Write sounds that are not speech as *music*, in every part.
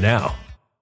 now.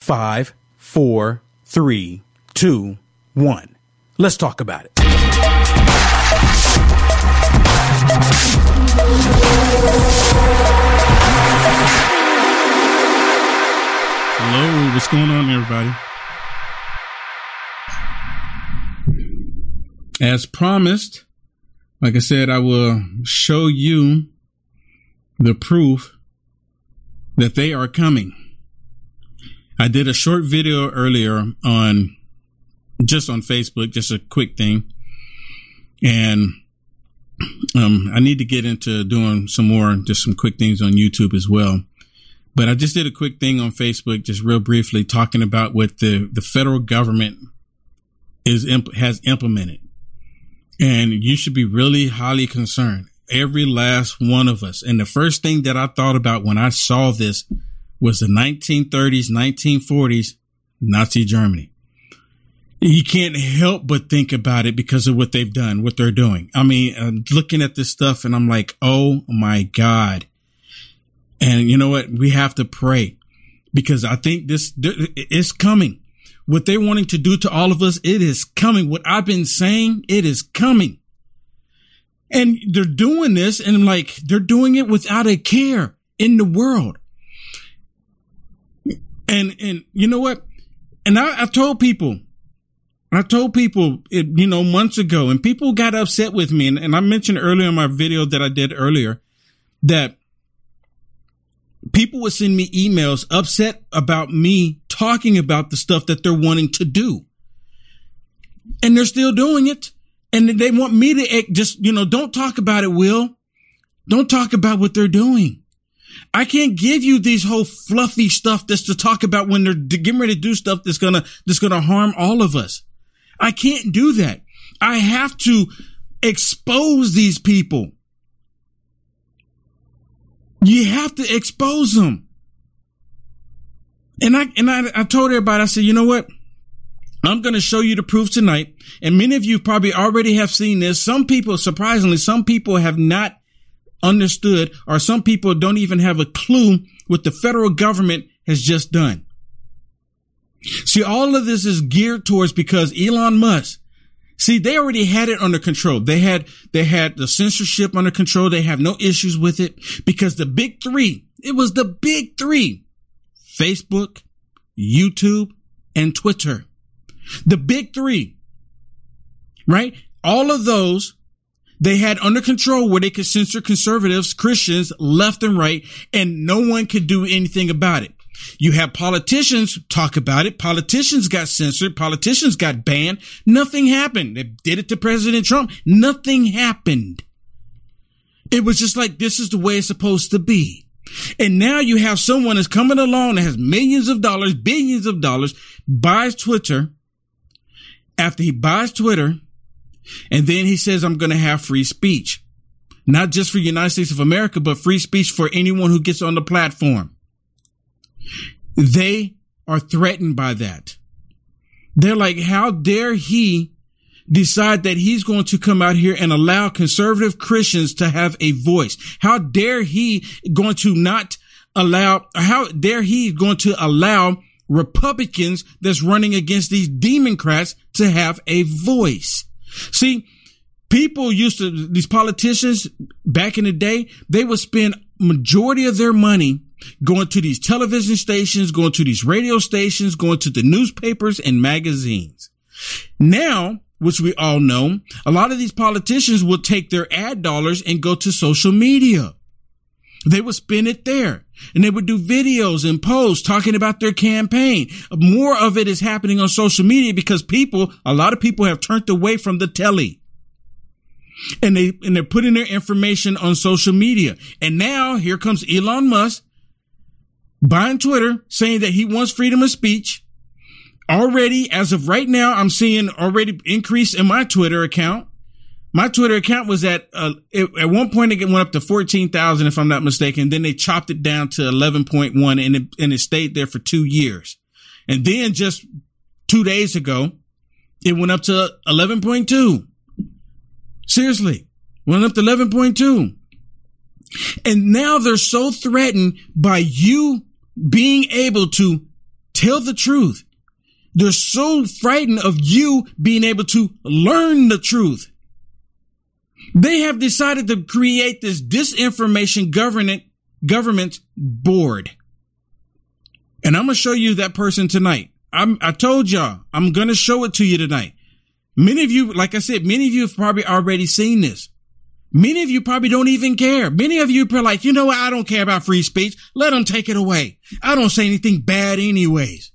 Five, four, three, two, one. Let's talk about it. Hello, what's going on, everybody? As promised, like I said, I will show you the proof that they are coming. I did a short video earlier on just on Facebook, just a quick thing. And um, I need to get into doing some more, just some quick things on YouTube as well. But I just did a quick thing on Facebook, just real briefly, talking about what the, the federal government is imp- has implemented, and you should be really highly concerned. Every last one of us. And the first thing that I thought about when I saw this was the 1930s, 1940s Nazi Germany. You can't help but think about it because of what they've done, what they're doing. I mean, I'm looking at this stuff and I'm like, oh my God. And you know what? We have to pray because I think this is coming. What they're wanting to do to all of us, it is coming. What I've been saying, it is coming. And they're doing this and like, they're doing it without a care in the world. And, and you know what? And I, I've told people, I told people, it, you know, months ago, and people got upset with me. And, and I mentioned earlier in my video that I did earlier that people would send me emails upset about me talking about the stuff that they're wanting to do. And they're still doing it. And they want me to just, you know, don't talk about it, Will. Don't talk about what they're doing. I can't give you these whole fluffy stuff that's to talk about when they're getting ready to do stuff that's gonna, that's gonna harm all of us. I can't do that. I have to expose these people. You have to expose them. And I, and I, I told everybody, I said, you know what? I'm going to show you the proof tonight. And many of you probably already have seen this. Some people, surprisingly, some people have not understood or some people don't even have a clue what the federal government has just done. See, all of this is geared towards because Elon Musk, see, they already had it under control. They had, they had the censorship under control. They have no issues with it because the big three, it was the big three, Facebook, YouTube, and Twitter. The big three, right? All of those they had under control where they could censor conservatives, Christians, left and right, and no one could do anything about it. You have politicians talk about it. Politicians got censored. Politicians got banned. Nothing happened. They did it to President Trump. Nothing happened. It was just like, this is the way it's supposed to be. And now you have someone that's coming along that has millions of dollars, billions of dollars, buys Twitter. After he buys Twitter, and then he says, I'm going to have free speech, not just for United States of America, but free speech for anyone who gets on the platform. They are threatened by that. They're like, how dare he decide that he's going to come out here and allow conservative Christians to have a voice? How dare he going to not allow, how dare he going to allow Republicans that's running against these Democrats to have a voice? See, people used to, these politicians back in the day, they would spend majority of their money going to these television stations, going to these radio stations, going to the newspapers and magazines. Now, which we all know, a lot of these politicians will take their ad dollars and go to social media. They would spend it there and they would do videos and posts talking about their campaign. More of it is happening on social media because people, a lot of people have turned away from the telly and they, and they're putting their information on social media. And now here comes Elon Musk buying Twitter saying that he wants freedom of speech. Already, as of right now, I'm seeing already increase in my Twitter account. My Twitter account was at, uh, it, at one point it went up to 14,000 if I'm not mistaken. Then they chopped it down to 11.1 and it, and it stayed there for two years. And then just two days ago, it went up to 11.2. Seriously, went up to 11.2. And now they're so threatened by you being able to tell the truth. They're so frightened of you being able to learn the truth. They have decided to create this disinformation government, government board. And I'm going to show you that person tonight. I'm, I told y'all, I'm going to show it to you tonight. Many of you, like I said, many of you have probably already seen this. Many of you probably don't even care. Many of you are like, you know what? I don't care about free speech. Let them take it away. I don't say anything bad anyways.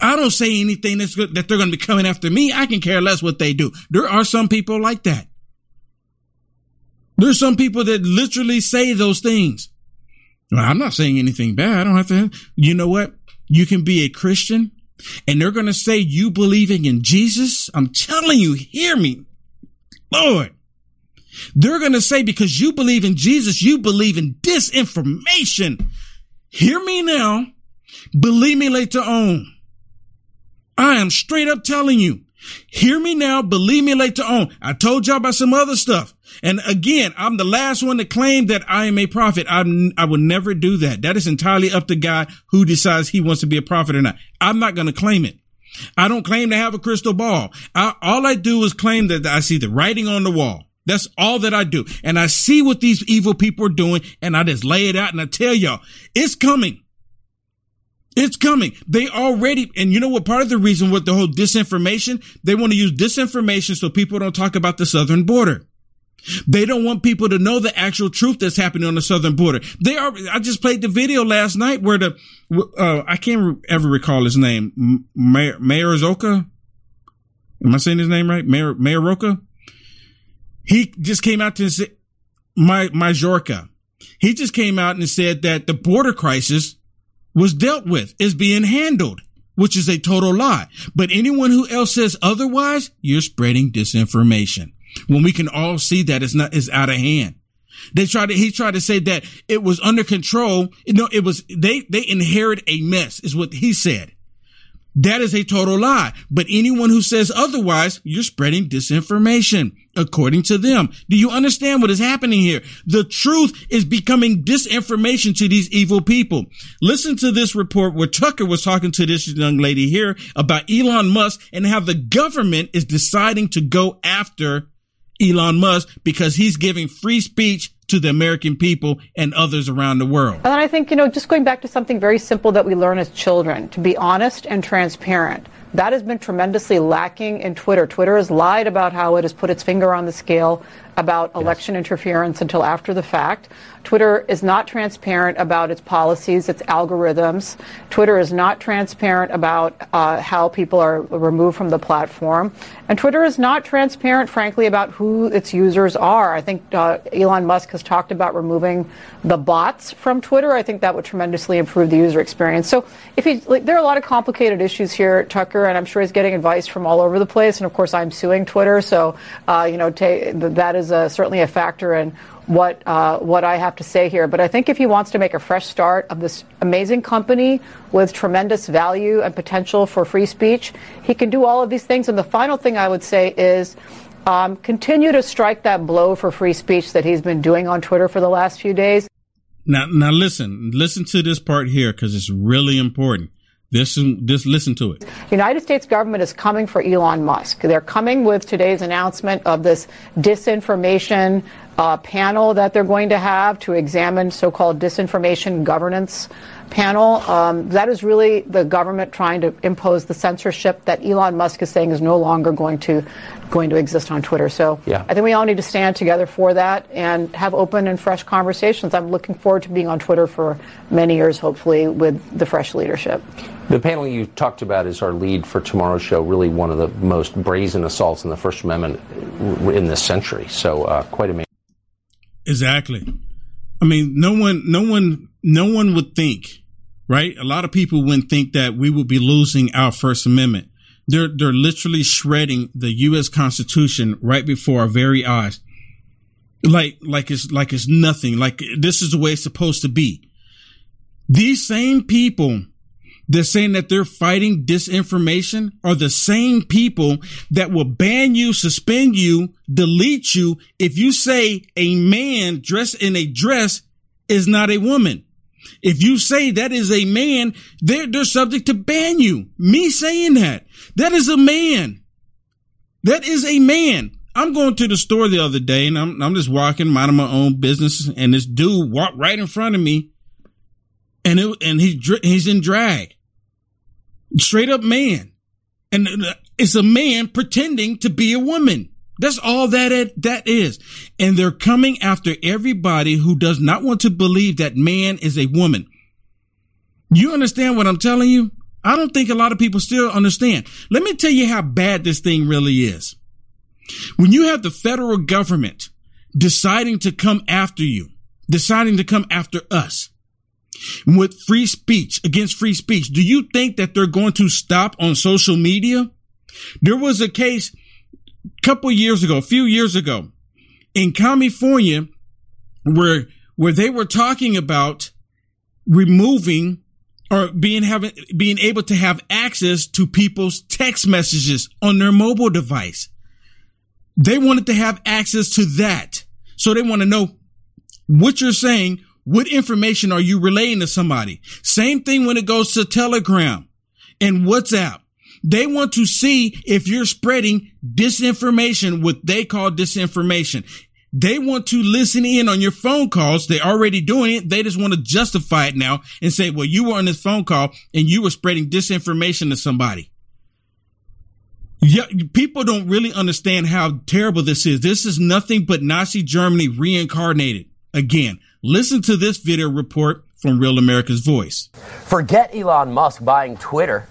I don't say anything that's good, that they're going to be coming after me. I can care less what they do. There are some people like that. There's some people that literally say those things. I'm not saying anything bad. I don't have to. You know what? You can be a Christian and they're going to say you believing in Jesus. I'm telling you, hear me. Lord, they're going to say because you believe in Jesus, you believe in disinformation. hear me now, believe me later on. I am straight up telling you, hear me now, believe me later on. I told y'all about some other stuff. And again, I'm the last one to claim that I am a prophet. I'm, I would never do that. That is entirely up to God who decides he wants to be a prophet or not. I'm not going to claim it. I don't claim to have a crystal ball. I, all I do is claim that I see the writing on the wall. That's all that I do. And I see what these evil people are doing and I just lay it out and I tell y'all, it's coming. It's coming. They already, and you know what? Part of the reason with the whole disinformation, they want to use disinformation so people don't talk about the southern border. They don't want people to know the actual truth that's happening on the southern border. They are. I just played the video last night where the uh, I can't ever recall his name. Mayor Zoka. Am I saying his name right? Mayor Mayor Roca. He just came out to say my Majorca. He just came out and said that the border crisis was dealt with, is being handled, which is a total lie. But anyone who else says otherwise, you're spreading disinformation when we can all see that it's not, it's out of hand. They tried to, he tried to say that it was under control. You know, it was, they, they inherit a mess is what he said. That is a total lie. But anyone who says otherwise, you're spreading disinformation according to them. Do you understand what is happening here? The truth is becoming disinformation to these evil people. Listen to this report where Tucker was talking to this young lady here about Elon Musk and how the government is deciding to go after Elon Musk because he's giving free speech to the American people and others around the world. And I think, you know, just going back to something very simple that we learn as children to be honest and transparent. That has been tremendously lacking in Twitter. Twitter has lied about how it has put its finger on the scale about election interference until after the fact. Twitter is not transparent about its policies, its algorithms. Twitter is not transparent about uh, how people are removed from the platform. And Twitter is not transparent, frankly, about who its users are. I think uh, Elon Musk has talked about removing the bots from Twitter. I think that would tremendously improve the user experience. So if he, like, there are a lot of complicated issues here, Tucker, and I'm sure he's getting advice from all over the place. And of course, I'm suing Twitter, so uh, you know that is a, certainly a factor in what uh, what I have to say here. But I think if he wants to make a fresh start of this amazing company with tremendous value and potential for free speech, he can do all of these things. And the final thing I would say is. Um, continue to strike that blow for free speech that he's been doing on Twitter for the last few days. Now, now listen, listen to this part here because it's really important. This, just listen to it. The United States government is coming for Elon Musk. They're coming with today's announcement of this disinformation uh, panel that they're going to have to examine so-called disinformation governance panel. Um, that is really the government trying to impose the censorship that Elon Musk is saying is no longer going to going to exist on Twitter. So yeah. I think we all need to stand together for that and have open and fresh conversations. I'm looking forward to being on Twitter for many years, hopefully, with the fresh leadership. The panel you talked about is our lead for tomorrow's show, really one of the most brazen assaults in the First Amendment in this century. So uh, quite amazing. Exactly. I mean, no one, no one, no one would think right? A lot of people wouldn't think that we would be losing our First Amendment. They're, they're literally shredding the U.S. Constitution right before our very eyes. Like, like it's, like it's nothing. Like this is the way it's supposed to be. These same people they're saying that they're fighting disinformation are the same people that will ban you, suspend you, delete you if you say a man dressed in a dress is not a woman. If you say that is a man, they're, they're subject to ban you. Me saying that. That is a man. That is a man. I'm going to the store the other day and I'm, I'm just walking, minding my own business. And this dude walked right in front of me and it, and he's, he's in drag. Straight up man. And uh, it's a man pretending to be a woman. That's all that it, that is. And they're coming after everybody who does not want to believe that man is a woman. You understand what I'm telling you? I don't think a lot of people still understand. Let me tell you how bad this thing really is. When you have the federal government deciding to come after you, deciding to come after us with free speech against free speech, do you think that they're going to stop on social media? There was a case couple years ago, a few years ago, in California, where where they were talking about removing or being having being able to have access to people's text messages on their mobile device. They wanted to have access to that. So they want to know what you're saying, what information are you relaying to somebody? Same thing when it goes to Telegram and WhatsApp. They want to see if you're spreading disinformation, what they call disinformation. They want to listen in on your phone calls. They're already doing it. They just want to justify it now and say, well, you were on this phone call and you were spreading disinformation to somebody. Yeah, people don't really understand how terrible this is. This is nothing but Nazi Germany reincarnated. Again, listen to this video report from Real America's Voice. Forget Elon Musk buying Twitter.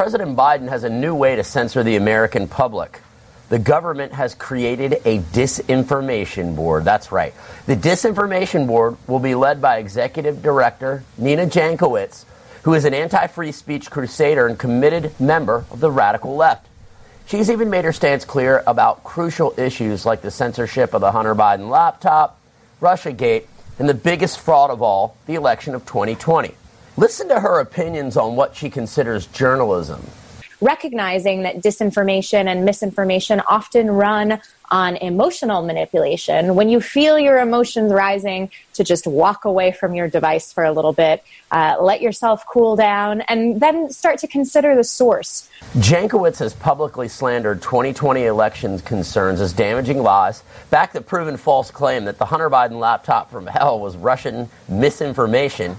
President Biden has a new way to censor the American public the government has created a disinformation board. That's right. The disinformation board will be led by Executive Director Nina Jankowicz, who is an anti free speech crusader and committed member of the radical left. She's even made her stance clear about crucial issues like the censorship of the Hunter Biden laptop, Russiagate, and the biggest fraud of all, the election of 2020. Listen to her opinions on what she considers journalism recognizing that disinformation and misinformation often run on emotional manipulation. When you feel your emotions rising, to just walk away from your device for a little bit, uh, let yourself cool down, and then start to consider the source. Jankowicz has publicly slandered 2020 election concerns as damaging lies, backed the proven false claim that the Hunter Biden laptop from hell was Russian misinformation,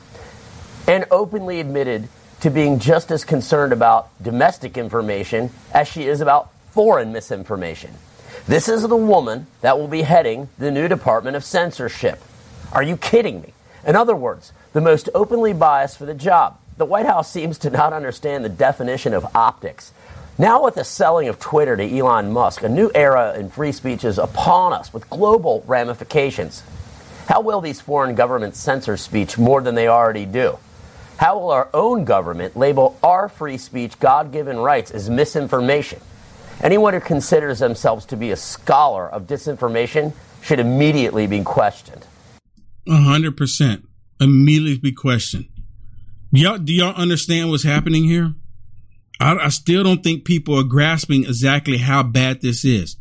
and openly admitted to being just as concerned about domestic information as she is about foreign misinformation. This is the woman that will be heading the new Department of Censorship. Are you kidding me? In other words, the most openly biased for the job. The White House seems to not understand the definition of optics. Now, with the selling of Twitter to Elon Musk, a new era in free speech is upon us with global ramifications. How will these foreign governments censor speech more than they already do? How will our own government label our free speech, God given rights as misinformation? Anyone who considers themselves to be a scholar of disinformation should immediately be questioned. A hundred percent. Immediately be questioned. Y'all, do y'all understand what's happening here? I, I still don't think people are grasping exactly how bad this is.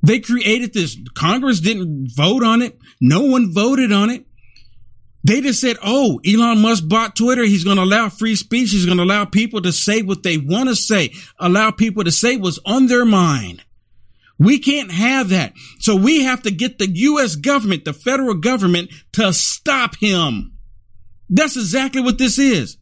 They created this. Congress didn't vote on it. No one voted on it. They just said, oh, Elon Musk bought Twitter. He's going to allow free speech. He's going to allow people to say what they want to say, allow people to say what's on their mind. We can't have that. So we have to get the U.S. government, the federal government to stop him. That's exactly what this is.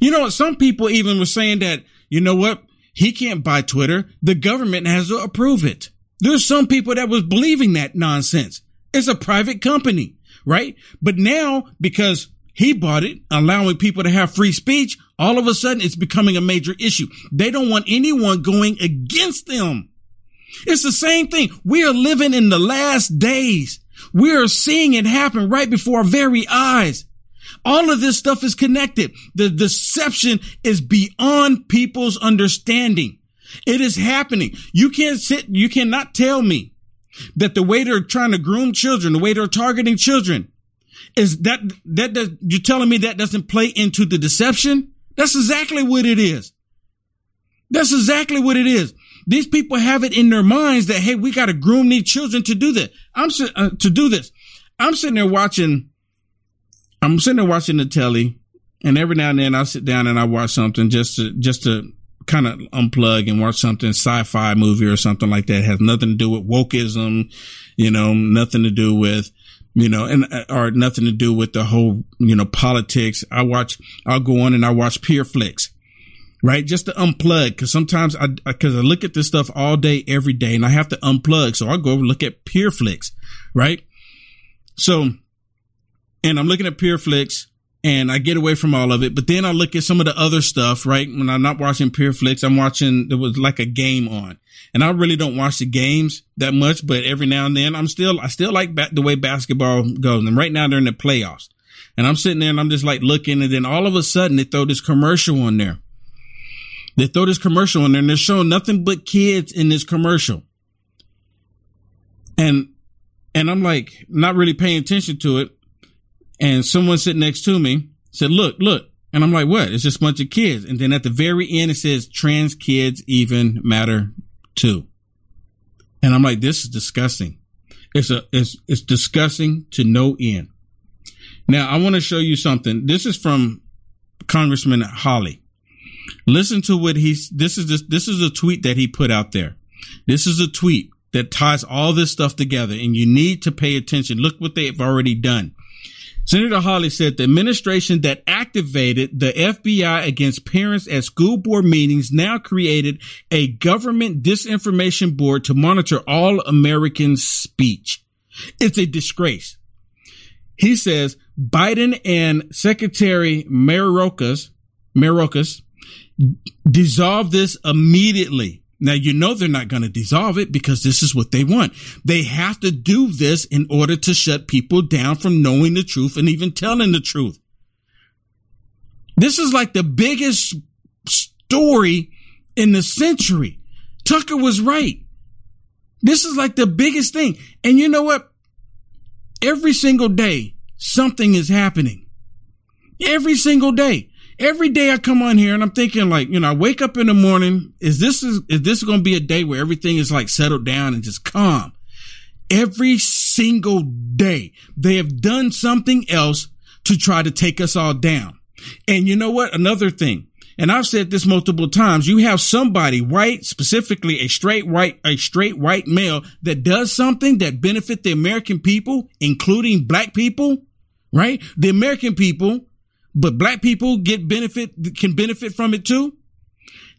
You know, what? some people even were saying that, you know what? He can't buy Twitter. The government has to approve it. There's some people that was believing that nonsense. It's a private company right? But now, because he bought it, allowing people to have free speech, all of a sudden it's becoming a major issue. They don't want anyone going against them. It's the same thing. We are living in the last days. We are seeing it happen right before our very eyes. All of this stuff is connected. The deception is beyond people's understanding. It is happening. You can't sit, you cannot tell me that the way they're trying to groom children, the way they're targeting children, is that that, that you're telling me that doesn't play into the deception? That's exactly what it is. That's exactly what it is. These people have it in their minds that hey, we got to groom these children to do that. I'm uh, to do this. I'm sitting there watching. I'm sitting there watching the telly, and every now and then I sit down and I watch something just to just to kind of unplug and watch something sci-fi movie or something like that. It has nothing to do with wokeism, you know, nothing to do with, you know, and uh, or nothing to do with the whole, you know, politics. I watch, I'll go on and I watch Pure Flicks, right? Just to unplug. Cause sometimes I, cause I look at this stuff all day, every day and I have to unplug. So I go look at Pure Flicks, right? So, and I'm looking at Pure Flicks and I get away from all of it. But then I look at some of the other stuff, right? When I'm not watching Pure Flicks, I'm watching, there was like a game on and I really don't watch the games that much, but every now and then I'm still, I still like ba- the way basketball goes. And right now they're in the playoffs and I'm sitting there and I'm just like looking and then all of a sudden they throw this commercial on there. They throw this commercial on there and they're showing nothing but kids in this commercial. And, and I'm like not really paying attention to it and someone sitting next to me Said, look, look. And I'm like, what? It's just a bunch of kids. And then at the very end, it says trans kids even matter too. And I'm like, this is disgusting. It's a, it's, it's disgusting to no end. Now, I want to show you something. This is from Congressman Hawley. Listen to what he's, this is, this, this is a tweet that he put out there. This is a tweet that ties all this stuff together and you need to pay attention. Look what they've already done. Senator Hawley said the administration that activated the FBI against parents at school board meetings now created a government disinformation board to monitor all American speech. It's a disgrace. He says Biden and Secretary Mayorkas, Mayorkas dissolve this immediately. Now, you know they're not going to dissolve it because this is what they want. They have to do this in order to shut people down from knowing the truth and even telling the truth. This is like the biggest story in the century. Tucker was right. This is like the biggest thing. And you know what? Every single day, something is happening. Every single day every day I come on here and I'm thinking like, you know, I wake up in the morning. Is this is, is this going to be a day where everything is like settled down and just calm? Every single day they have done something else to try to take us all down. And you know what? Another thing. And I've said this multiple times. You have somebody white, specifically a straight white, a straight white male that does something that benefit the American people, including black people, right? The American people but black people get benefit, can benefit from it too.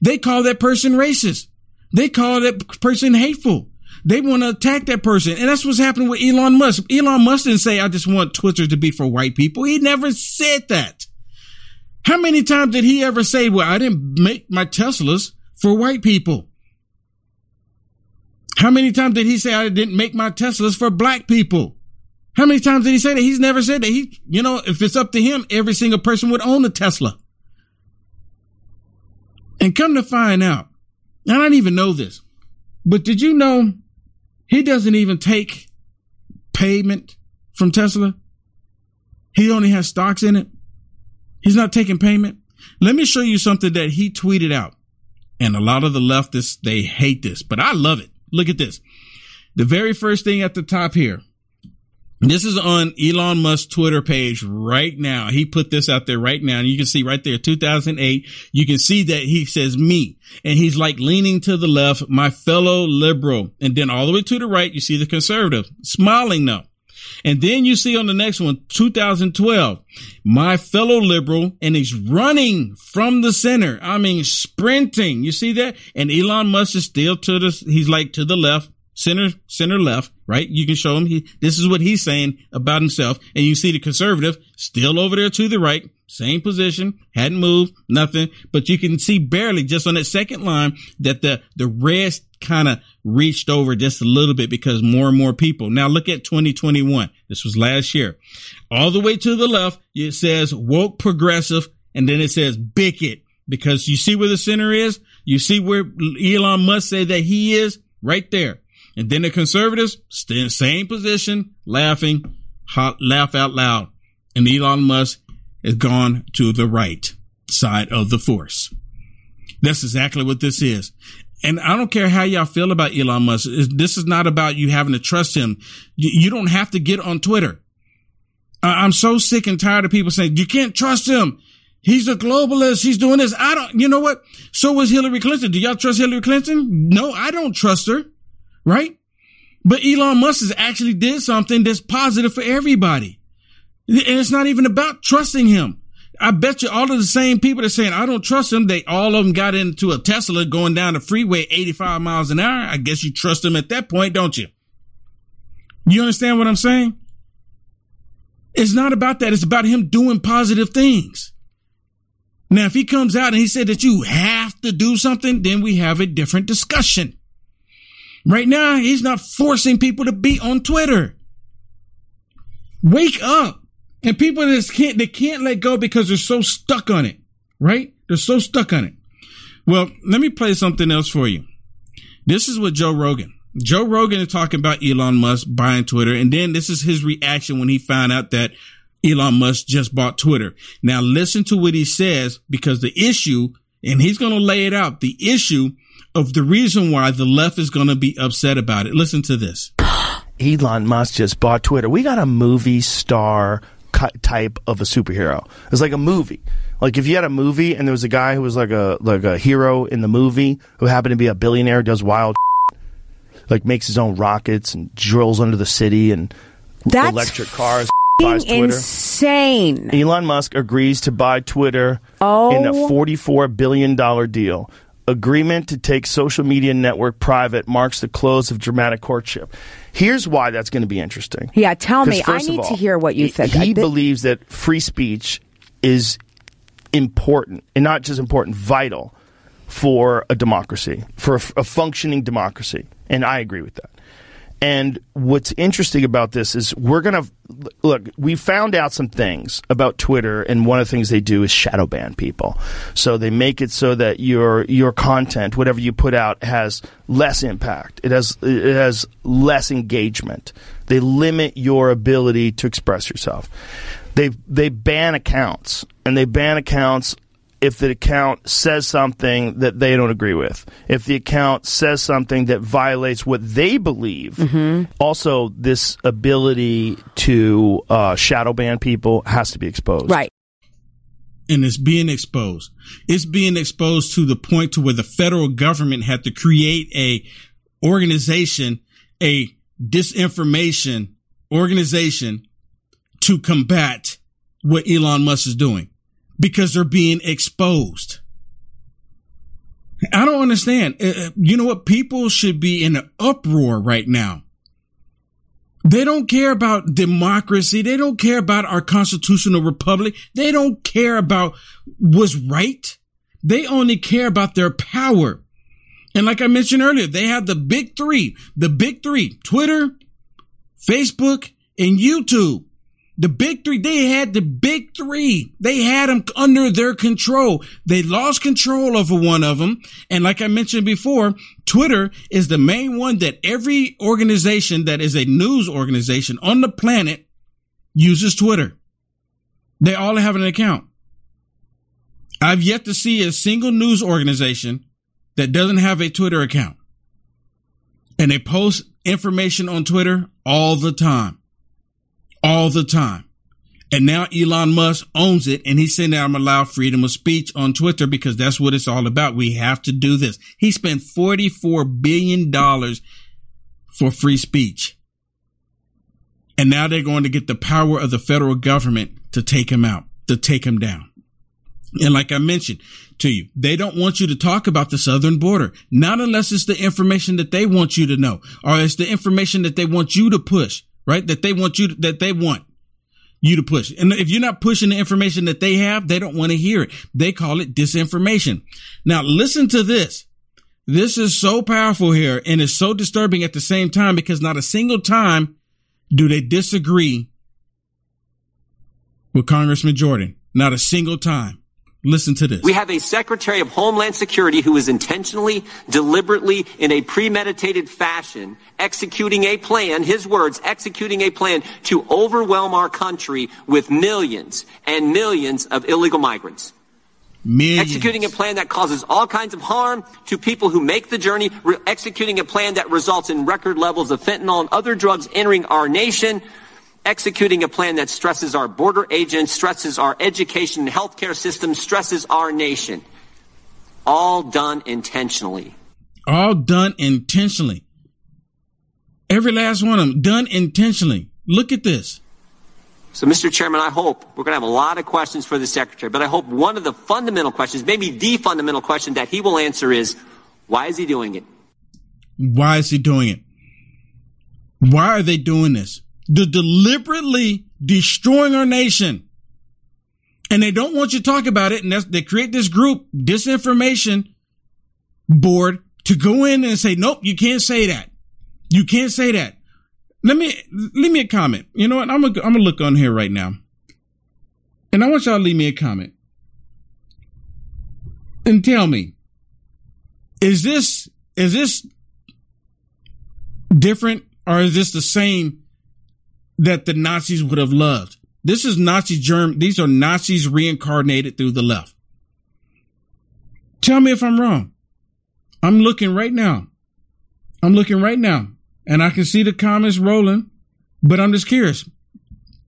They call that person racist. They call that person hateful. They want to attack that person. And that's what's happening with Elon Musk. Elon Musk didn't say, I just want Twitter to be for white people. He never said that. How many times did he ever say, well, I didn't make my Teslas for white people? How many times did he say I didn't make my Teslas for black people? How many times did he say that? He's never said that. He, you know, if it's up to him, every single person would own a Tesla. And come to find out, I don't even know this, but did you know he doesn't even take payment from Tesla? He only has stocks in it. He's not taking payment. Let me show you something that he tweeted out. And a lot of the leftists, they hate this, but I love it. Look at this. The very first thing at the top here. This is on Elon Musk's Twitter page right now. He put this out there right now. And you can see right there, 2008. You can see that he says me and he's like leaning to the left, my fellow liberal. And then all the way to the right, you see the conservative smiling though. And then you see on the next one, 2012, my fellow liberal, and he's running from the center. I mean, sprinting. You see that? And Elon Musk is still to the, he's like to the left center, center left, right? You can show him he, this is what he's saying about himself. And you see the conservative still over there to the right, same position, hadn't moved, nothing. But you can see barely just on that second line that the, the rest kind of reached over just a little bit because more and more people. Now look at 2021. This was last year. All the way to the left, it says woke progressive and then it says bigot because you see where the center is. You see where Elon Musk say that he is right there. And then the conservatives stay in the same position, laughing, hot, laugh out loud. And Elon Musk has gone to the right side of the force. That's exactly what this is. And I don't care how y'all feel about Elon Musk. This is not about you having to trust him. You don't have to get on Twitter. I'm so sick and tired of people saying you can't trust him. He's a globalist. He's doing this. I don't, you know what? So was Hillary Clinton. Do y'all trust Hillary Clinton? No, I don't trust her right? But Elon Musk has actually did something that's positive for everybody. And it's not even about trusting him. I bet you all of the same people that saying, I don't trust him, they all of them got into a Tesla going down the freeway 85 miles an hour. I guess you trust him at that point, don't you? You understand what I'm saying? It's not about that. It's about him doing positive things. Now, if he comes out and he said that you have to do something, then we have a different discussion. Right now, he's not forcing people to be on Twitter. Wake up. And people just can't, they can't let go because they're so stuck on it, right? They're so stuck on it. Well, let me play something else for you. This is what Joe Rogan. Joe Rogan is talking about Elon Musk buying Twitter. And then this is his reaction when he found out that Elon Musk just bought Twitter. Now listen to what he says because the issue, and he's going to lay it out, the issue of the reason why the left is going to be upset about it. Listen to this. *gasps* Elon Musk just bought Twitter. We got a movie star type of a superhero. It's like a movie. Like if you had a movie and there was a guy who was like a like a hero in the movie who happened to be a billionaire, does wild, like makes his own rockets and drills under the city and That's electric cars. Insane. Elon Musk agrees to buy Twitter oh. in a $44 billion deal. Agreement to take social media network private marks the close of dramatic courtship. Here's why that's going to be interesting. Yeah, tell me. I need all, to hear what you think. He believes that free speech is important, and not just important, vital for a democracy, for a, a functioning democracy. And I agree with that. And what's interesting about this is we're going to look, we found out some things about Twitter and one of the things they do is shadow ban people. So they make it so that your your content, whatever you put out has less impact. It has it has less engagement. They limit your ability to express yourself. They they ban accounts and they ban accounts if the account says something that they don't agree with, if the account says something that violates what they believe. Mm-hmm. Also, this ability to uh, shadow ban people has to be exposed. Right. And it's being exposed. It's being exposed to the point to where the federal government had to create a organization, a disinformation organization to combat what Elon Musk is doing because they're being exposed. I don't understand. Uh, uh, you know what? People should be in an uproar right now. They don't care about democracy. They don't care about our constitutional republic. They don't care about what's right. They only care about their power. And like I mentioned earlier, they have the big three, the big three, Twitter, Facebook, and YouTube. The big three, they had the big three. They had them under their control. They lost control over one of them. And like I mentioned before, Twitter is the main one that every organization that is a news organization on the planet uses Twitter. They all have an account. I've yet to see a single news organization that doesn't have a Twitter account. And they post information on Twitter all the time all the time. And now Elon Musk owns it and he's saying that I'm allowed freedom of speech on Twitter because that's what it's all about. We have to do this. He spent $44 billion for free speech. And now they're going to get the power of the federal government to take him out, to take him down. And like I mentioned to you, they don't want you to talk about the southern border, not unless it's the information that they want you to know or it's the information that they want you to push right? That they want you, to, that they want you to push. And if you're not pushing the information that they have, they don't want to hear it. They call it disinformation. Now listen to this. This is so powerful here and it's so disturbing at the same time because not a single time do they disagree with Congressman Jordan. Not a single time. Listen to this. We have a Secretary of Homeland Security who is intentionally, deliberately, in a premeditated fashion, executing a plan, his words, executing a plan to overwhelm our country with millions and millions of illegal migrants. Millions. Executing a plan that causes all kinds of harm to people who make the journey, re- executing a plan that results in record levels of fentanyl and other drugs entering our nation, executing a plan that stresses our border agents, stresses our education and healthcare system, stresses our nation. All done intentionally. All done intentionally. Every last one of them done intentionally. Look at this. So, Mr. Chairman, I hope we're going to have a lot of questions for the Secretary, but I hope one of the fundamental questions, maybe the fundamental question that he will answer is why is he doing it? Why is he doing it? Why are they doing this? They're deliberately destroying our nation. And they don't want you to talk about it. And they create this group, disinformation board to go in and say, nope, you can't say that. You can't say that. Let me, leave me a comment. You know what? I'm gonna, I'm gonna look on here right now. And I want y'all to leave me a comment. And tell me, is this, is this different or is this the same that the Nazis would have loved. This is Nazi germ. These are Nazis reincarnated through the left. Tell me if I'm wrong. I'm looking right now. I'm looking right now and I can see the comments rolling, but I'm just curious.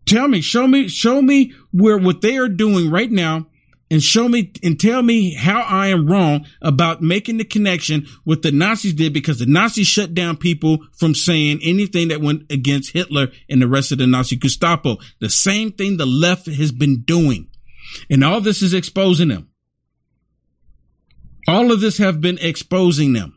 Tell me, show me, show me where what they are doing right now and show me and tell me how I am wrong about making the connection with the Nazis did because the Nazis shut down people from saying anything that went against Hitler and the rest of the Nazi Gestapo. The same thing the left has been doing. And all this is exposing them. All of this have been exposing them.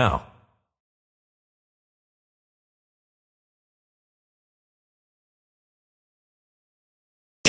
now.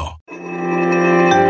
now.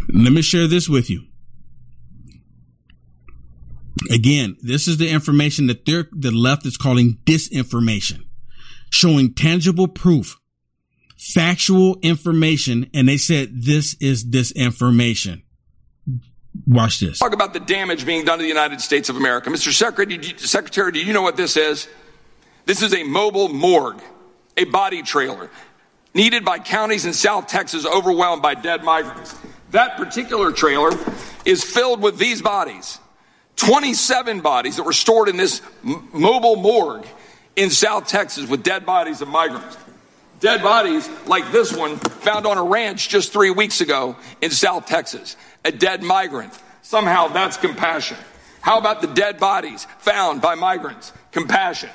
Let me share this with you. Again, this is the information that the left is calling disinformation, showing tangible proof, factual information, and they said this is disinformation. Watch this. Talk about the damage being done to the United States of America. Mr. Secretary, Secretary, do you know what this is? This is a mobile morgue, a body trailer needed by counties in South Texas overwhelmed by dead migrants. That particular trailer is filled with these bodies 27 bodies that were stored in this m- mobile morgue in South Texas with dead bodies of migrants. Dead bodies like this one found on a ranch just three weeks ago in South Texas. A dead migrant. Somehow that's compassion. How about the dead bodies found by migrants? Compassion.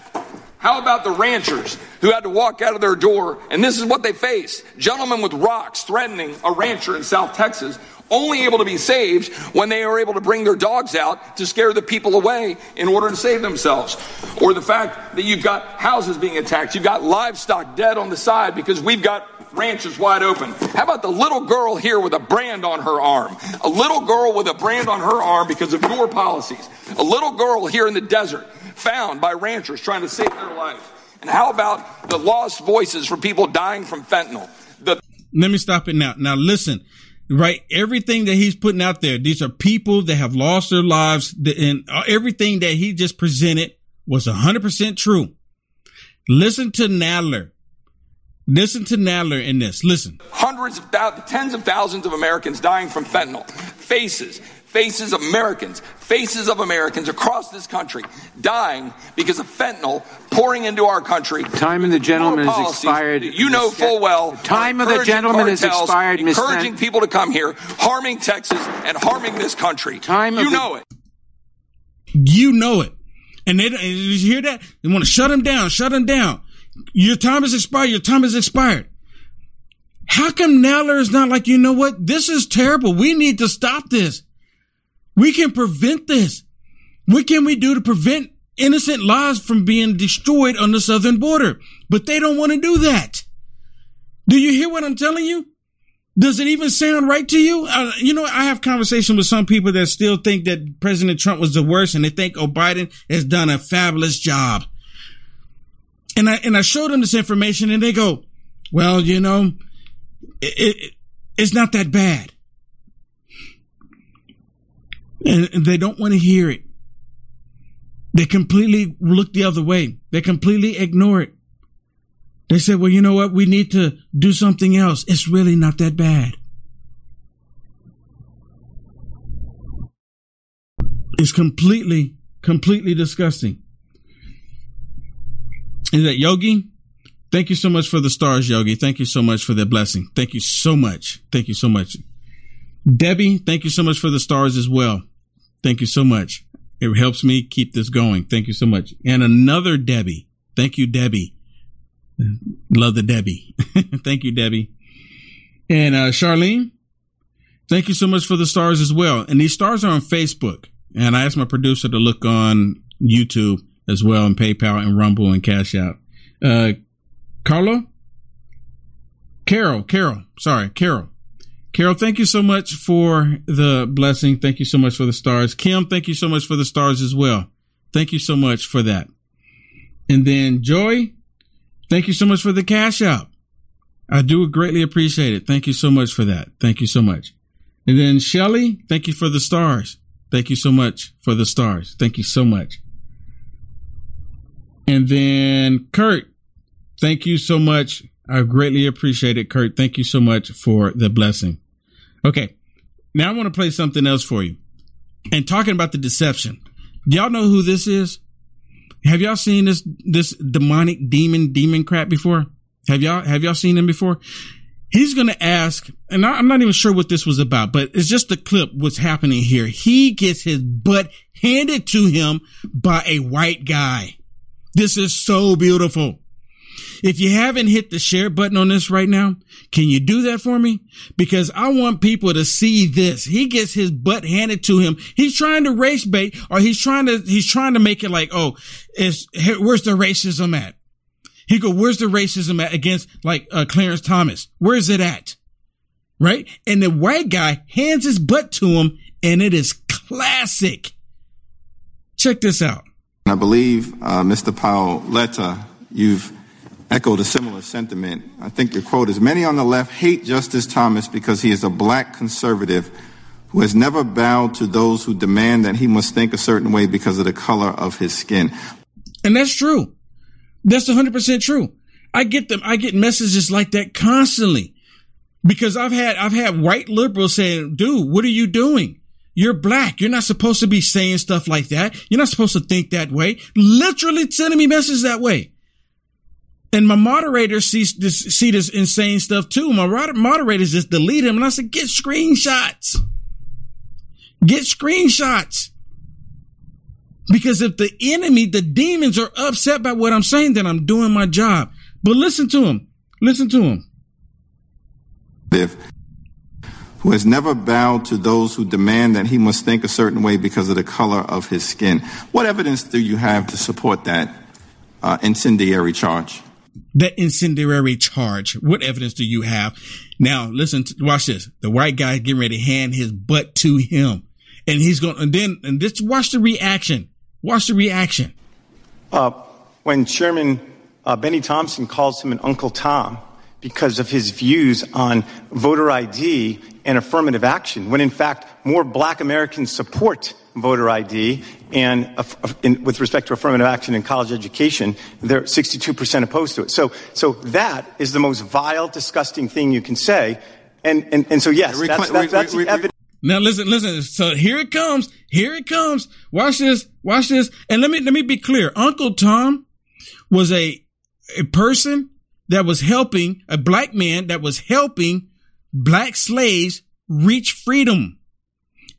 How about the ranchers who had to walk out of their door and this is what they faced? Gentlemen with rocks threatening a rancher in South Texas, only able to be saved when they are able to bring their dogs out to scare the people away in order to save themselves. Or the fact that you've got houses being attacked, you've got livestock dead on the side because we've got ranches wide open. How about the little girl here with a brand on her arm? A little girl with a brand on her arm because of your policies. A little girl here in the desert found by ranchers trying to save their life. And how about the lost voices for people dying from fentanyl? The Let me stop it now. Now listen, right? Everything that he's putting out there, these are people that have lost their lives and uh, everything that he just presented was 100% true. Listen to Nadler. Listen to Nadler in this. Listen. Hundreds of thousands, tens of thousands of Americans dying from fentanyl. Faces, faces of Americans, faces of Americans across this country dying because of fentanyl pouring into our country. Time of the gentleman is expired. You know full well. Time of the gentleman is cartels, expired, Ms. Encouraging Fent- people to come here, harming Texas and harming this country. Time you of the- know it. You know it. And they, did you hear that? They want to shut him down, shut him down. Your time is expired. Your time is expired. How come Nadler is not like, you know what? This is terrible. We need to stop this. We can prevent this. What can we do to prevent innocent lives from being destroyed on the southern border? But they don't want to do that. Do you hear what I'm telling you? Does it even sound right to you? Uh, you know, I have conversation with some people that still think that President Trump was the worst and they think, oh, Biden has done a fabulous job. And I, and I showed them this information and they go, well, you know, it, it, it's not that bad. And, they don't want to hear it. They completely look the other way. They completely ignore it. They say, well, you know what? We need to do something else. It's really not that bad. It's completely, completely disgusting. Is that Yogi? Thank you so much for the stars, Yogi. Thank you so much for the blessing. Thank you so much. Thank you so much. Debbie, thank you so much for the stars as well. Thank you so much. It helps me keep this going. Thank you so much. And another Debbie. Thank you, Debbie. Love the Debbie. *laughs* thank you, Debbie. And uh, Charlene, thank you so much for the stars as well. And these stars are on Facebook. And I asked my producer to look on YouTube as well and PayPal and Rumble and Cash App. Uh, Carlo? Carol, Carol, sorry, Carol. Carol, thank you so much for the blessing. Thank you so much for the stars. Kim, thank you so much for the stars as well. Thank you so much for that. And then Joy, thank you so much for the Cash App. I do greatly appreciate it. Thank you so much for that. Thank you so much. And then Shelly, thank you for the stars. Thank you so much for the stars. Thank you so much. And then Kurt, thank you so much. I greatly appreciate it, Kurt. Thank you so much for the blessing. Okay. Now I want to play something else for you. And talking about the deception. Do y'all know who this is? Have y'all seen this this demonic demon demon crap before? Have y'all have y'all seen him before? He's going to ask, and I'm not even sure what this was about, but it's just the clip what's happening here. He gets his butt handed to him by a white guy. This is so beautiful. If you haven't hit the share button on this right now, can you do that for me? Because I want people to see this. He gets his butt handed to him. He's trying to race bait or he's trying to, he's trying to make it like, oh, is where's the racism at? He go, where's the racism at against like uh, Clarence Thomas? Where's it at? Right? And the white guy hands his butt to him and it is classic. Check this out. I believe, uh, Mr. Paoletta, you've echoed a similar sentiment. I think your quote is Many on the left hate Justice Thomas because he is a black conservative who has never bowed to those who demand that he must think a certain way because of the color of his skin. And that's true. That's 100% true. I get them. I get messages like that constantly because I've had, I've had white liberals saying, dude, what are you doing? You're black. You're not supposed to be saying stuff like that. You're not supposed to think that way. Literally sending me messages that way. And my moderator sees this, see this insane stuff too. My moderators just delete him. And I said, get screenshots. Get screenshots. Because if the enemy, the demons are upset by what I'm saying, then I'm doing my job. But listen to him. Listen to him. If Who has never bowed to those who demand that he must think a certain way because of the color of his skin. What evidence do you have to support that uh, incendiary charge? That incendiary charge. What evidence do you have? Now, listen, to, watch this. The white guy getting ready to hand his butt to him. And he's going, and then, and just watch the reaction. Watch the reaction. Uh, when Chairman uh, Benny Thompson calls him an Uncle Tom because of his views on voter ID and affirmative action, when in fact more black Americans support voter ID and uh, in, with respect to affirmative action in college education, they're 62% opposed to it. So, so that is the most vile, disgusting thing you can say. And, and, and so yes, that's, that's, that's the evidence. Now listen, listen. So here it comes. Here it comes. Watch this. Watch this. And let me let me be clear. Uncle Tom was a a person that was helping a black man that was helping black slaves reach freedom.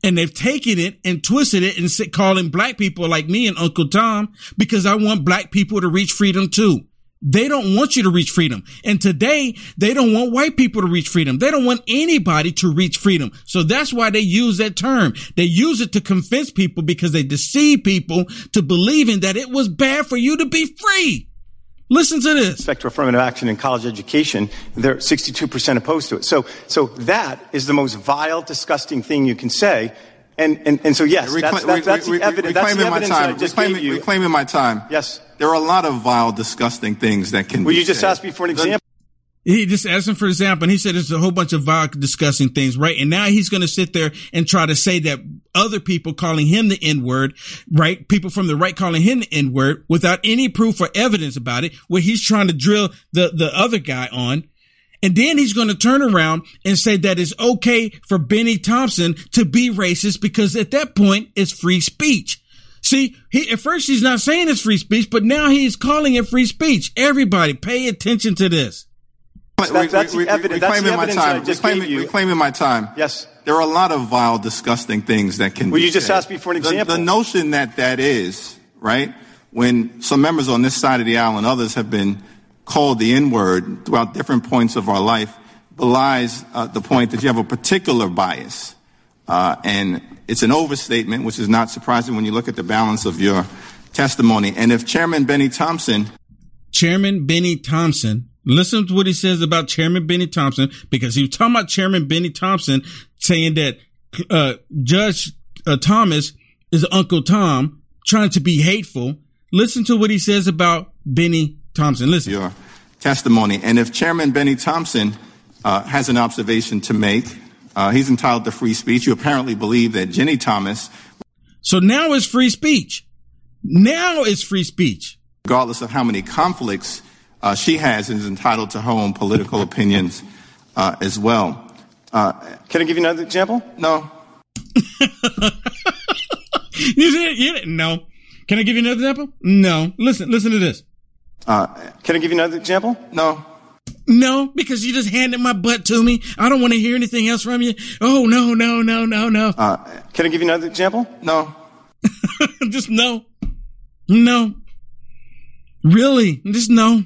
And they've taken it and twisted it and sit calling black people like me and Uncle Tom because I want black people to reach freedom too. They don't want you to reach freedom. And today, they don't want white people to reach freedom. They don't want anybody to reach freedom. So that's why they use that term. They use it to convince people because they deceive people to believing that it was bad for you to be free. Listen to this. Respect to affirmative action in college education, they're 62% opposed to it. So, so that is the most vile, disgusting thing you can say. And, and, and so, yes, Recla- that's, that's, that's re- the re- evidence. That's the reclaiming my evidence that I time. just Reclaiming, gave you. reclaiming my time. Yes. There are a lot of vile, disgusting things that can Well, be you just said. asked me for an The- example. He just asked him for example, and he said it's a whole bunch of vile, discussing things, right? And now he's going to sit there and try to say that other people calling him the N word, right? People from the right calling him the N word without any proof or evidence about it, where he's trying to drill the, the other guy on. And then he's going to turn around and say that it's okay for Benny Thompson to be racist because at that point it's free speech. See, he, at first he's not saying it's free speech, but now he's calling it free speech. Everybody pay attention to this. That- that's the evidence. That's the reclaiming my evidence that I time. just reclaiming, gave you. reclaiming my time. Yes. There are a lot of vile, disgusting things that can Well, be you just said. asked me for an The- example. The, notion that that is, right, when some members on this side of the aisle and others have been called the N word throughout different points of our life belies uh, the point that you have a particular bias. Uh, and it's an overstatement, which is not surprising when you look at the balance of your testimony. And if Chairman Benny Thompson Chairman Benny Thompson. Listen to what he says about Chairman Benny Thompson because he was talking about Chairman Benny Thompson saying that uh, Judge uh, Thomas is Uncle Tom trying to be hateful. Listen to what he says about Benny Thompson. Listen. Your testimony. And if Chairman Benny Thompson uh, has an observation to make, uh, he's entitled to free speech. You apparently believe that Ginni Thomas, So now it's free speech. Now it's free speech. regardless of how many conflicts uh, she has, and is entitled to her own political opinions uh, as well. Uh, Can I give you another example? No. *laughs* You didn't, you didn't know. Can I give you another example? No. Listen, listen to this. Uh, Can I give you another example? No. No, because you just handed my butt to me. I don't want to hear anything else from you. Oh, no, no, no, no, no. Uh, Can I give you another example? No. *laughs* just no. No. Really? Just no.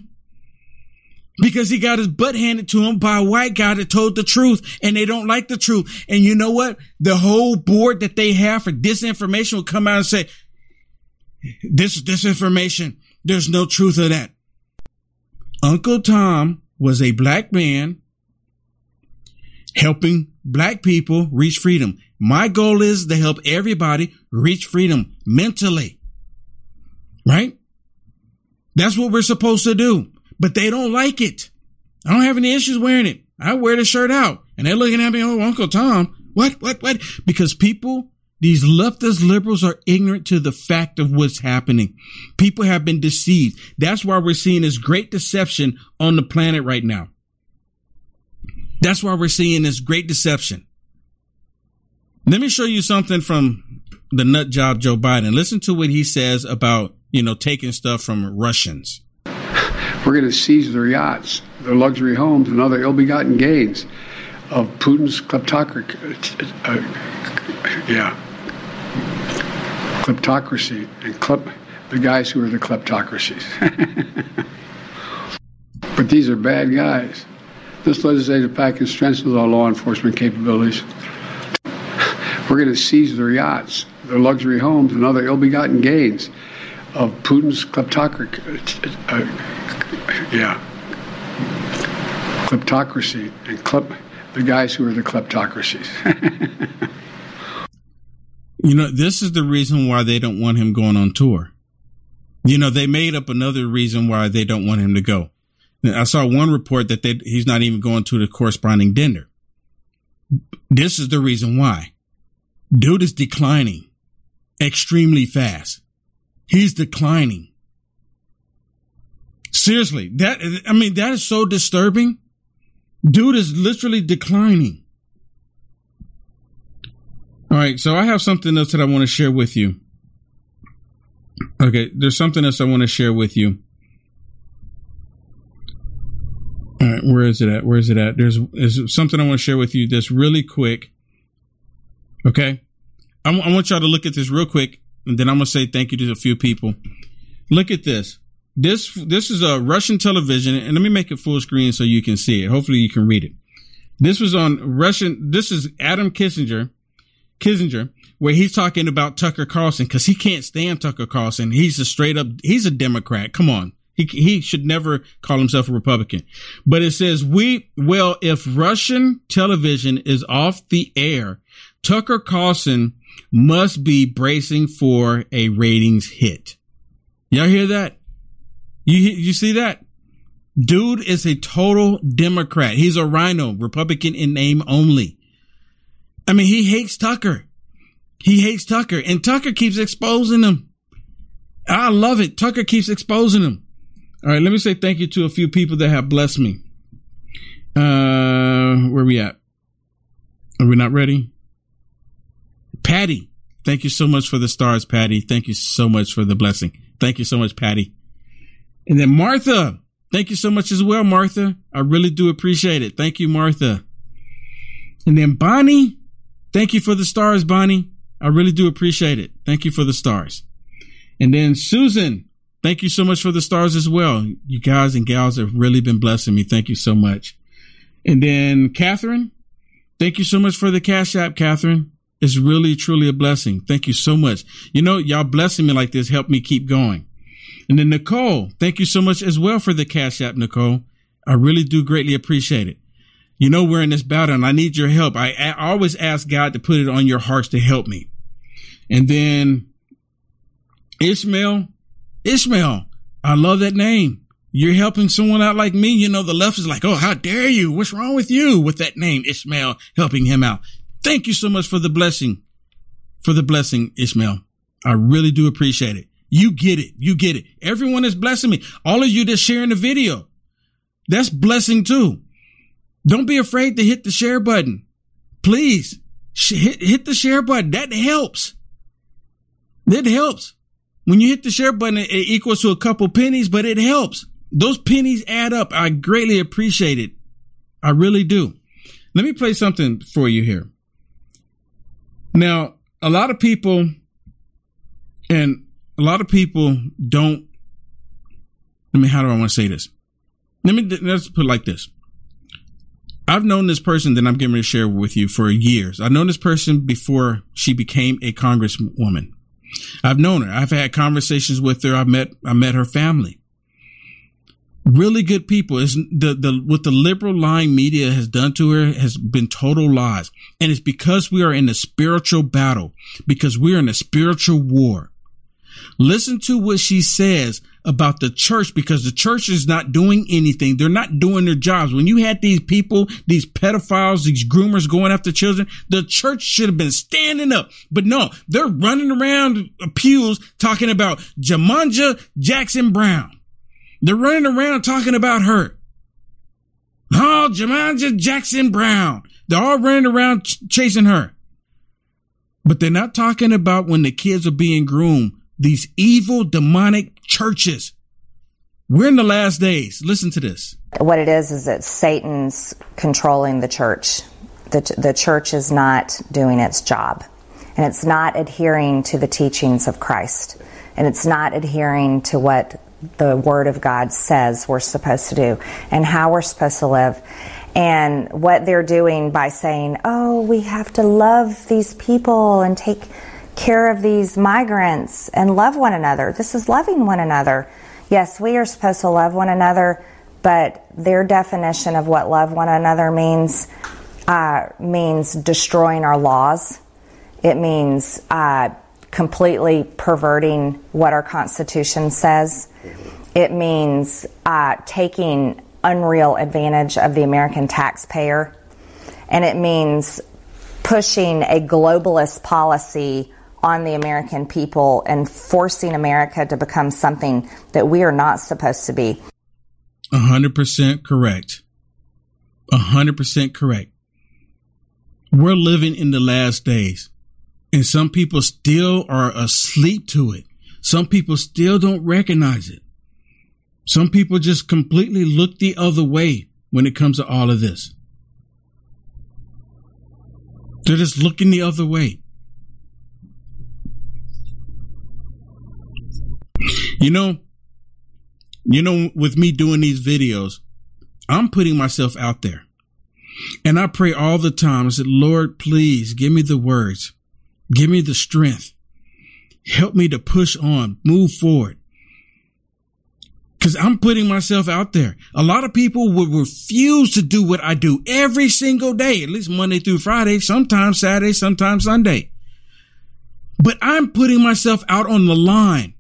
Because he got his butt handed to him by a white guy that told the truth and they don't like the truth. And you know what? The whole board that they have for disinformation will come out and say, this disinformation, there's no truth of that. Uncle Tom was a black man helping black people reach freedom. My goal is to help everybody reach freedom mentally. Right? That's what we're supposed to do. But they don't like it. I don't have any issues wearing it. I wear the shirt out and they're looking at me, oh, Uncle Tom. What, what, what? Because people, these leftist liberals are ignorant to the fact of what's happening. People have been deceived. That's why we're seeing this great deception on the planet right now. That's why we're seeing this great deception. Let me show you something from the nut job Joe Biden. Listen to what he says about, you know, taking stuff from Russians. We're going to seize their yachts, their luxury homes, and other ill begotten gains of Putin's kleptocracy. Uh, yeah. kleptocracy and klep, the guys who are the kleptocracies. *laughs* but these are bad guys. This legislative package strengthens our law enforcement capabilities. We're going to seize their yachts, their luxury homes, and other ill begotten gains of Putin's kleptocracy. Uh, yeah. Kleptocracy and klep, the guys who are the kleptocracies. *laughs* you know, this is the reason why they don't want him going on tour. You know, they made up another reason why they don't want him to go. I saw one report that they, he's not even going to the corresponding dinner. This is the reason why. Dude is declining extremely fast. He's declining. Seriously, that, I mean, that is so disturbing. Dude is literally declining. All right. So I have something else that I want to share with you. Okay. There's something else I want to share with you. All right, where is it at? Where is it at? There's, there's something I want to share with you that's really quick. Okay. I, w- I want y'all to look at this real quick, and then I'm to say thank you to a few people. Look at this. This, this is a Russian television, and let me make it full screen so you can see it. Hopefully you can read it. This was on Russian. This is Adam Kinzinger, Kinzinger, where he's talking about Tucker Carlson because he can't stand Tucker Carlson. He's a straight up, he's a Democrat. Come on. He, he should never call himself a Republican. But it says, we, well, if Russian television is off the air, Tucker Carlson must be bracing for a ratings hit. Y'all hear that? You, you see that? Dude is a total Democrat. He's a RINO, Republican in name only. I mean, he hates Tucker. He hates Tucker and Tucker keeps exposing him. I love it. Tucker keeps exposing him. All right, let me say thank you to a few people that have blessed me. Uh, where we at? Are we not ready? Patty, thank you so much for the stars, Patty. Thank you so much for the blessing. Thank you so much, Patty. And then Martha, thank you so much as well, Martha. I really do appreciate it. Thank you, Martha. And then Bonnie, thank you for the stars, Bonnie. I really do appreciate it. Thank you for the stars. And then Susan, Thank you so much for the stars as well. You guys and gals have really been blessing me. Thank you so much. And then Catherine, thank you so much for the Cash App, Catherine. It's really, truly a blessing. Thank you so much. You know, y'all blessing me like this help me keep going. And then Nicole, thank you so much as well for the Cash App, Nicole. I really do greatly appreciate it. You know, we're in this battle and I need your help. I, I always ask God to put it on your hearts to help me. And then Ishmael, Ishmael, I love that name. You're helping someone out like me. You know, the left is like, oh, how dare you? What's wrong with you with that name, Ishmael, helping him out? Thank you so much for the blessing, for the blessing, Ishmael. I really do appreciate it. You get it. You get it. Everyone is blessing me. All of you that's sharing the video, that's blessing too. Don't be afraid to hit the share button. Please hit, hit the share button. That helps. That helps. When you hit the share button, it equals to a couple pennies, but it helps. Those pennies add up. I greatly appreciate it. I really do. Let me play something for you here. Now, a lot of people and a lot of people don't. I mean, how do I want to say this? Let me, let's put it like this. I've known this person that I'm getting to share with you for years. I've known this person before she became a congresswoman. I've known her. I've had conversations with her. I met I met her family. Really good people. Is the the what the liberal lying media has done to her has been total lies, and it's because we are in a spiritual battle, because we're in a spiritual war. Listen to what she says about the church because the church is not doing anything. They're not doing their jobs. When you had these people, these pedophiles, these groomers going after children, the church should have been standing up. But no, they're running around pews talking about Jamanja Jackson Brown. They're running around talking about her. Oh, Jamanja Jackson Brown. They're all running around ch- chasing her. But they're not talking about when the kids are being groomed these evil demonic churches. We're in the last days. Listen to this. What it is is that Satan's controlling the church. The, the church is not doing its job. and it's not adhering to the teachings of Christ, and it's not adhering to what the Word of God says we're supposed to do and how we're supposed to live. And what they're doing by saying, oh, we have to love these people and take care of these migrants and love one another. This is loving one another. Yes, we are supposed to love one another, but their definition of what love one another means uh, means destroying our laws. It means uh, completely perverting what our Constitution says. It means uh, taking unreal advantage of the American taxpayer. And it means pushing a globalist policy on the American people and forcing America to become something that we are not supposed to be. 100% correct. 100% correct. We're living in the last days, and some people still are asleep to it. Some people still don't recognize it. Some people just completely look the other way when it comes to all of this. They're just looking the other way. You know, you know, with me doing these videos, I'm putting myself out there. And I pray all the time. I said, Lord, please give me the words. Give me the strength. Help me to push on, move forward. Cause I'm putting myself out there. A lot of people would refuse to do what I do every single day, at least Monday through Friday, sometimes Saturday, sometimes Sunday. But I'm putting myself out on the line.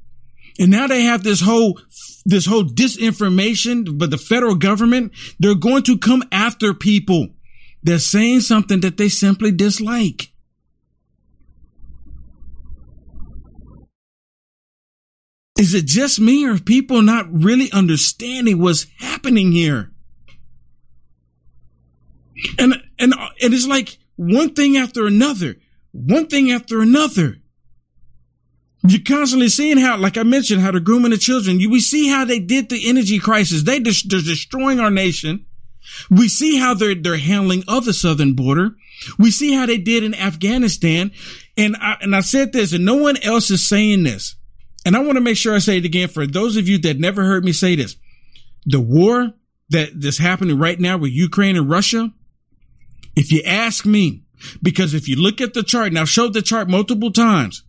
And now they have this whole, this whole disinformation, but the federal government, they're going to come after people. They're saying something that they simply dislike. Is it just me or people not really understanding what's happening here? And, and, and it's like one thing after another, one thing after another. You're constantly seeing how, like I mentioned, how they're grooming the children. You, we see how they did the energy crisis. They, they're destroying our nation. We see how they're, they're handling of the southern border. We see how they did in Afghanistan. And I, and I said this and no one else is saying this. And I want to make sure I say it again for those of you that never heard me say this. The war that that's happening right now with Ukraine and Russia, if you ask me, because if you look at the chart, and I've showed the chart multiple times,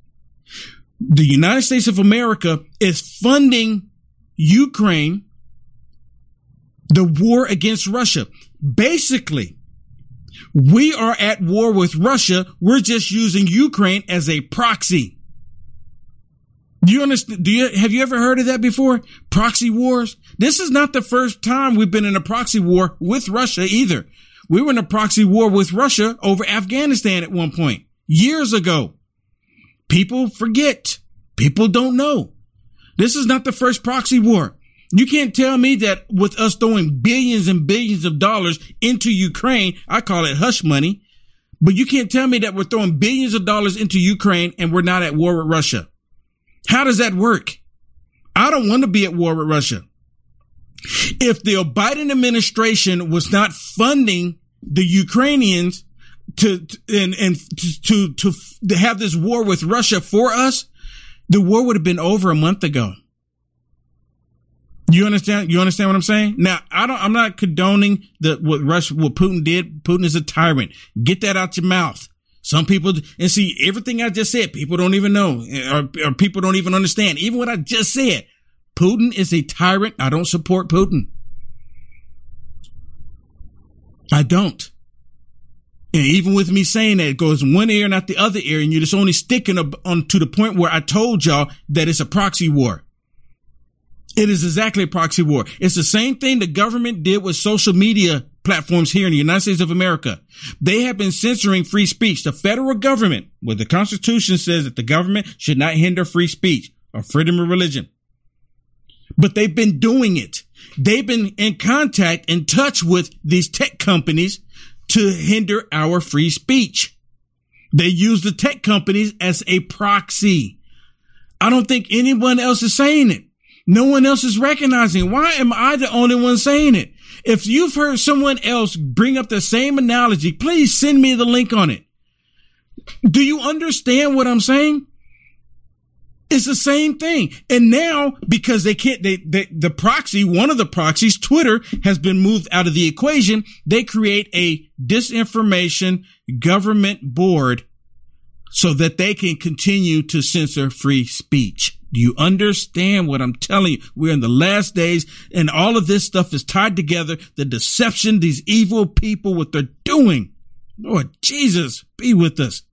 the United States of America is funding Ukraine, the war against Russia. Basically, we are at war with Russia. We're just using Ukraine as a proxy. Do you understand? Do you, have you ever heard of that before? Proxy wars? This is not the first time we've been in a proxy war with Russia either. We were in a proxy war with Russia over Afghanistan at one point years ago. People forget. People don't know. This is not the first proxy war. You can't tell me that with us throwing billions and billions of dollars into Ukraine, I call it hush money, but you can't tell me that we're throwing billions of dollars into Ukraine and we're not at war with Russia. How does that work? I don't want to be at war with Russia. If the Biden administration was not funding the Ukrainians to, and, and to, to, to have this war with Russia for us, the war would have been over a month ago. You understand? You understand what I'm saying? Now, I don't, I'm not condoning the, what Russia, what Putin did. Putin is a tyrant. Get that out your mouth. Some people, and see, everything I just said, people don't even know, or, or people don't even understand. Even what I just said, Putin is a tyrant. I don't support Putin. I don't. And even with me saying that, it goes one ear, and not the other ear, and you're just only sticking on to the point where I told y'all that it's a proxy war. It is exactly a proxy war. It's the same thing the government did with social media platforms here in the United States of America. They have been censoring free speech. The federal government, where the Constitution says that the government should not hinder free speech or freedom of religion. But they've been doing it. They've been in contact, in touch with these tech companies to hinder our free speech. They use the tech companies as a proxy. I don't think anyone else is saying it. No one else is recognizing. Why am I the only one saying it? If you've heard someone else bring up the same analogy, please send me the link on it. Do you understand what I'm saying? It's the same thing. And now, because they can't, they, they, the proxy, one of the proxies, Twitter, has been moved out of the equation. They create a disinformation government board so that they can continue to censor free speech. Do you understand what I'm telling you? We're in the last days and all of this stuff is tied together. The deception, these evil people, what they're doing. Lord Jesus, be with us.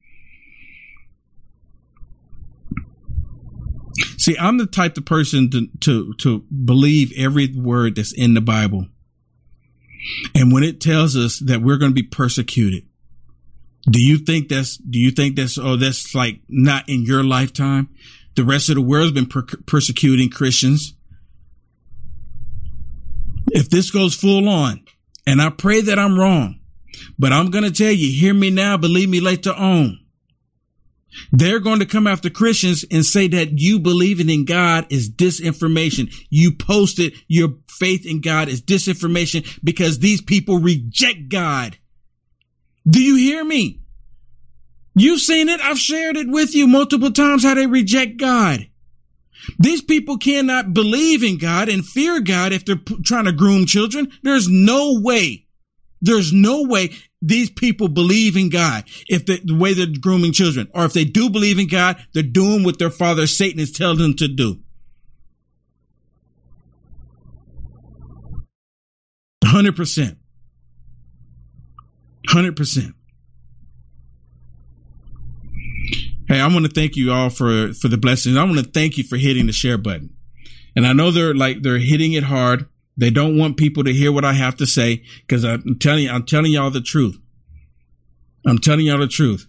See, I'm the type of person to, to, to believe every word that's in the Bible. And when it tells us that we're going to be persecuted, do you think that's, do you think that's, oh, that's like not in your lifetime? The rest of the world's been per- persecuting Christians. If this goes full on, and I pray that I'm wrong, but I'm going to tell you, hear me now, believe me later on. They're going to come after Christians and say that you believing in God is disinformation. You posted your faith in God is disinformation because these people reject God. Do you hear me? You've seen it. I've shared it with you multiple times how they reject God. These people cannot believe in God and fear God if they're trying to groom children. There's no way. There's no way these people believe in God if they, the way they're grooming children, or if they do believe in God, they're doing what their father Satan is telling them to do. Hundred percent. Hundred percent. Hey, I want to thank you all for for the blessings. I want to thank you for hitting the share button. And I know they're like they're hitting it hard. They don't want people to hear what I have to say because I'm telling you, I'm telling y'all the truth. I'm telling y'all the truth.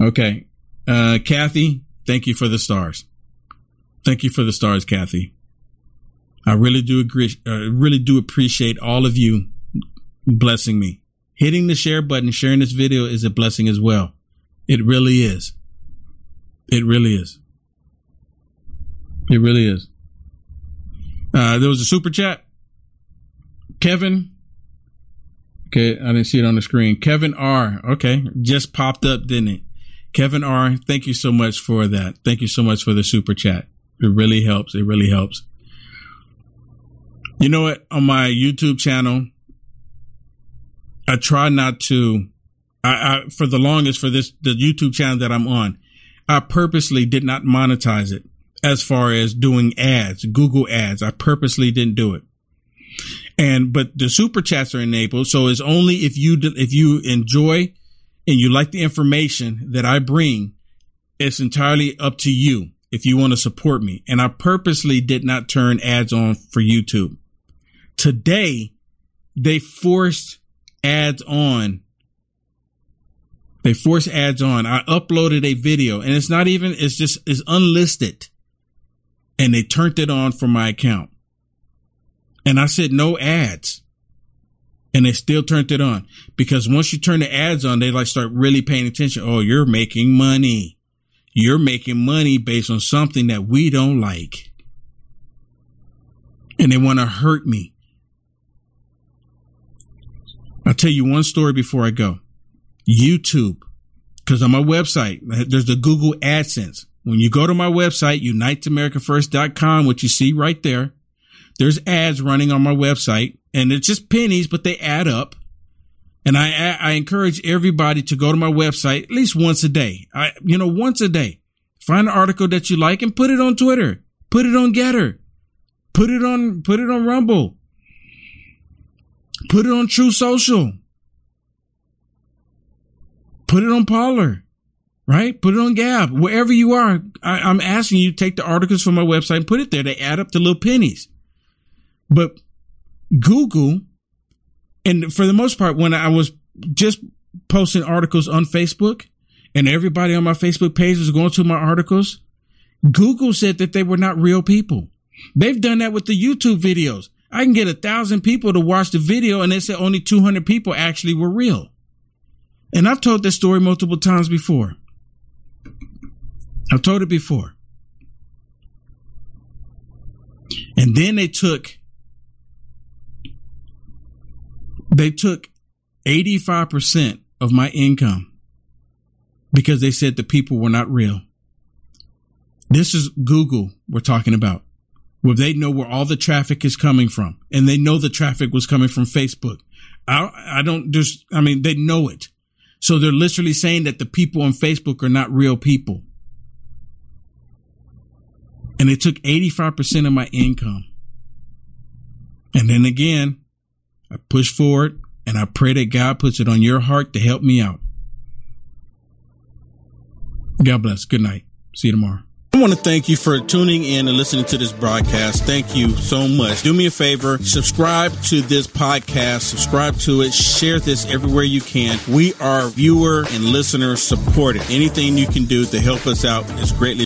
Okay. Uh, Kathy, thank you for the stars. Thank you for the stars, Kathy. I really do agree, uh, really do appreciate all of you blessing me. Hitting the share button, sharing this video is a blessing as well. It really is. It really is. It really is. Uh, there was a super chat. Kevin. Okay, I didn't see it on the screen. Kevin R. Okay, just popped up, didn't it? Kevin R. Thank you so much for that. Thank you so much for the super chat. It really helps. It really helps. You know what? On my YouTube channel, I try not to. I, I for the longest for this the YouTube channel that I'm on, I purposely did not monetize it as far as doing ads, Google ads. I purposely didn't do it. And, but the super chats are enabled. So it's only if you, if you enjoy and you like the information that I bring, it's entirely up to you if you want to support me. And I purposely did not turn ads on for YouTube. Today, they forced ads on. They forced ads on. I uploaded a video and it's not even, it's just, it's unlisted and they turned it on for my account. And I said no ads. And they still turned it on because once you turn the ads on, they like start really paying attention. Oh, you're making money. You're making money based on something that we don't like. And they want to hurt me. I'll tell you one story before I go. YouTube, because on my website, there's the Google AdSense. When you go to my website, uniteamericafirst.com, what you see right there, there's ads running on my website and it's just pennies, but they add up. And I, I encourage everybody to go to my website at least once a day. I, you know, once a day, find an article that you like and put it on Twitter, put it on GETTR, put it on, put it on Rumble, put it on True Social, put it on Parler right? Put it on Gab, wherever you are. I, am asking you take the articles from my website and put it there. They add up to little pennies. But Google, and for the most part, when I was just posting articles on Facebook and everybody on my Facebook page was going to my articles, Google said that they were not real people. They've done that with the YouTube videos. I can get a thousand people to watch the video and they said only 200 people actually were real. And I've told this story multiple times before. I've told it before. And then they took they took 85% of my income because they said the people were not real. This is Google we're talking about, where they know where all the traffic is coming from, and they know the traffic was coming from Facebook. I, I don't just, I mean, they know it. So they're literally saying that the people on Facebook are not real people. And it took 85% of my income. And then again, I push forward and I pray that God puts it on your heart to help me out. God bless. Good night. See you tomorrow. I want to thank you for tuning in and listening to this broadcast. Thank you so much. Do me a favor, subscribe to this podcast, subscribe to it, share this everywhere you can. We are viewer and listener supported. Anything you can do to help us out is greatly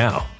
now.